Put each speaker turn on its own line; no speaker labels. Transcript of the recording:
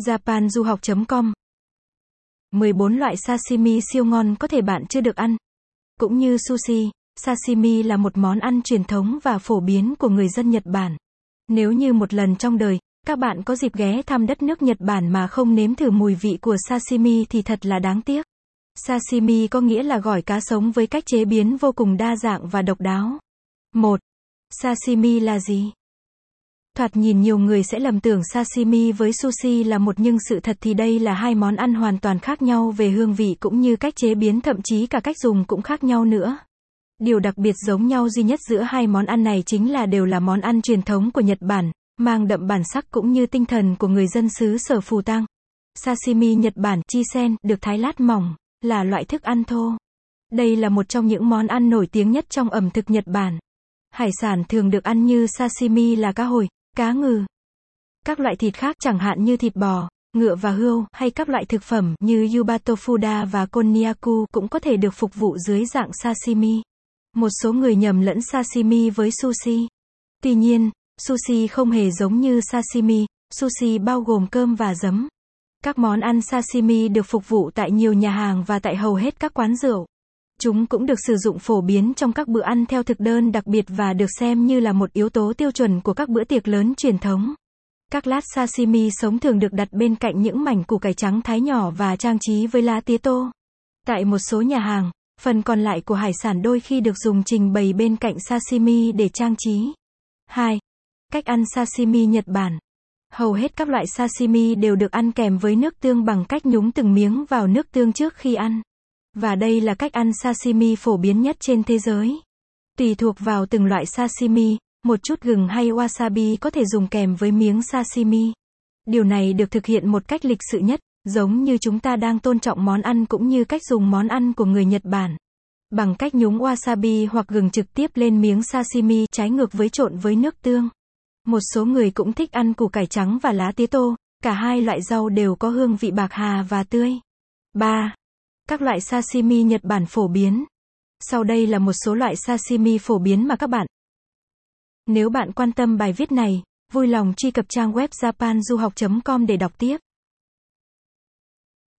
japanduhoc.com 14 loại sashimi siêu ngon có thể bạn chưa được ăn. Cũng như sushi, sashimi là một món ăn truyền thống và phổ biến của người dân Nhật Bản. Nếu như một lần trong đời, các bạn có dịp ghé thăm đất nước Nhật Bản mà không nếm thử mùi vị của sashimi thì thật là đáng tiếc. Sashimi có nghĩa là gỏi cá sống với cách chế biến vô cùng đa dạng và độc đáo. 1. Sashimi là gì? Thoạt nhìn nhiều người sẽ lầm tưởng sashimi với sushi là một nhưng sự thật thì đây là hai món ăn hoàn toàn khác nhau về hương vị cũng như cách chế biến thậm chí cả cách dùng cũng khác nhau nữa. Điều đặc biệt giống nhau duy nhất giữa hai món ăn này chính là đều là món ăn truyền thống của Nhật Bản, mang đậm bản sắc cũng như tinh thần của người dân xứ sở phù tang. Sashimi Nhật Bản, chisen, được thái lát mỏng, là loại thức ăn thô. Đây là một trong những món ăn nổi tiếng nhất trong ẩm thực Nhật Bản. Hải sản thường được ăn như sashimi là cá hồi, cá ngừ. Các loại thịt khác chẳng hạn như thịt bò, ngựa và hươu, hay các loại thực phẩm như yubatofuda và konnyaku cũng có thể được phục vụ dưới dạng sashimi. Một số người nhầm lẫn sashimi với sushi. Tuy nhiên, sushi không hề giống như sashimi, sushi bao gồm cơm và giấm. Các món ăn sashimi được phục vụ tại nhiều nhà hàng và tại hầu hết các quán rượu. Chúng cũng được sử dụng phổ biến trong các bữa ăn theo thực đơn đặc biệt và được xem như là một yếu tố tiêu chuẩn của các bữa tiệc lớn truyền thống. Các lát sashimi sống thường được đặt bên cạnh những mảnh củ cải trắng thái nhỏ và trang trí với lá tía tô. Tại một số nhà hàng, phần còn lại của hải sản đôi khi được dùng trình bày bên cạnh sashimi để trang trí. 2. Cách ăn sashimi Nhật Bản. Hầu hết các loại sashimi đều được ăn kèm với nước tương bằng cách nhúng từng miếng vào nước tương trước khi ăn. Và đây là cách ăn sashimi phổ biến nhất trên thế giới. Tùy thuộc vào từng loại sashimi, một chút gừng hay wasabi có thể dùng kèm với miếng sashimi. Điều này được thực hiện một cách lịch sự nhất, giống như chúng ta đang tôn trọng món ăn cũng như cách dùng món ăn của người Nhật Bản. Bằng cách nhúng wasabi hoặc gừng trực tiếp lên miếng sashimi trái ngược với trộn với nước tương. Một số người cũng thích ăn củ cải trắng và lá tía tô, cả hai loại rau đều có hương vị bạc hà và tươi. 3. Các loại sashimi Nhật Bản phổ biến. Sau đây là một số loại sashimi phổ biến mà các bạn. Nếu bạn quan tâm bài viết này, vui lòng truy cập trang web japanduhoc.com để đọc tiếp.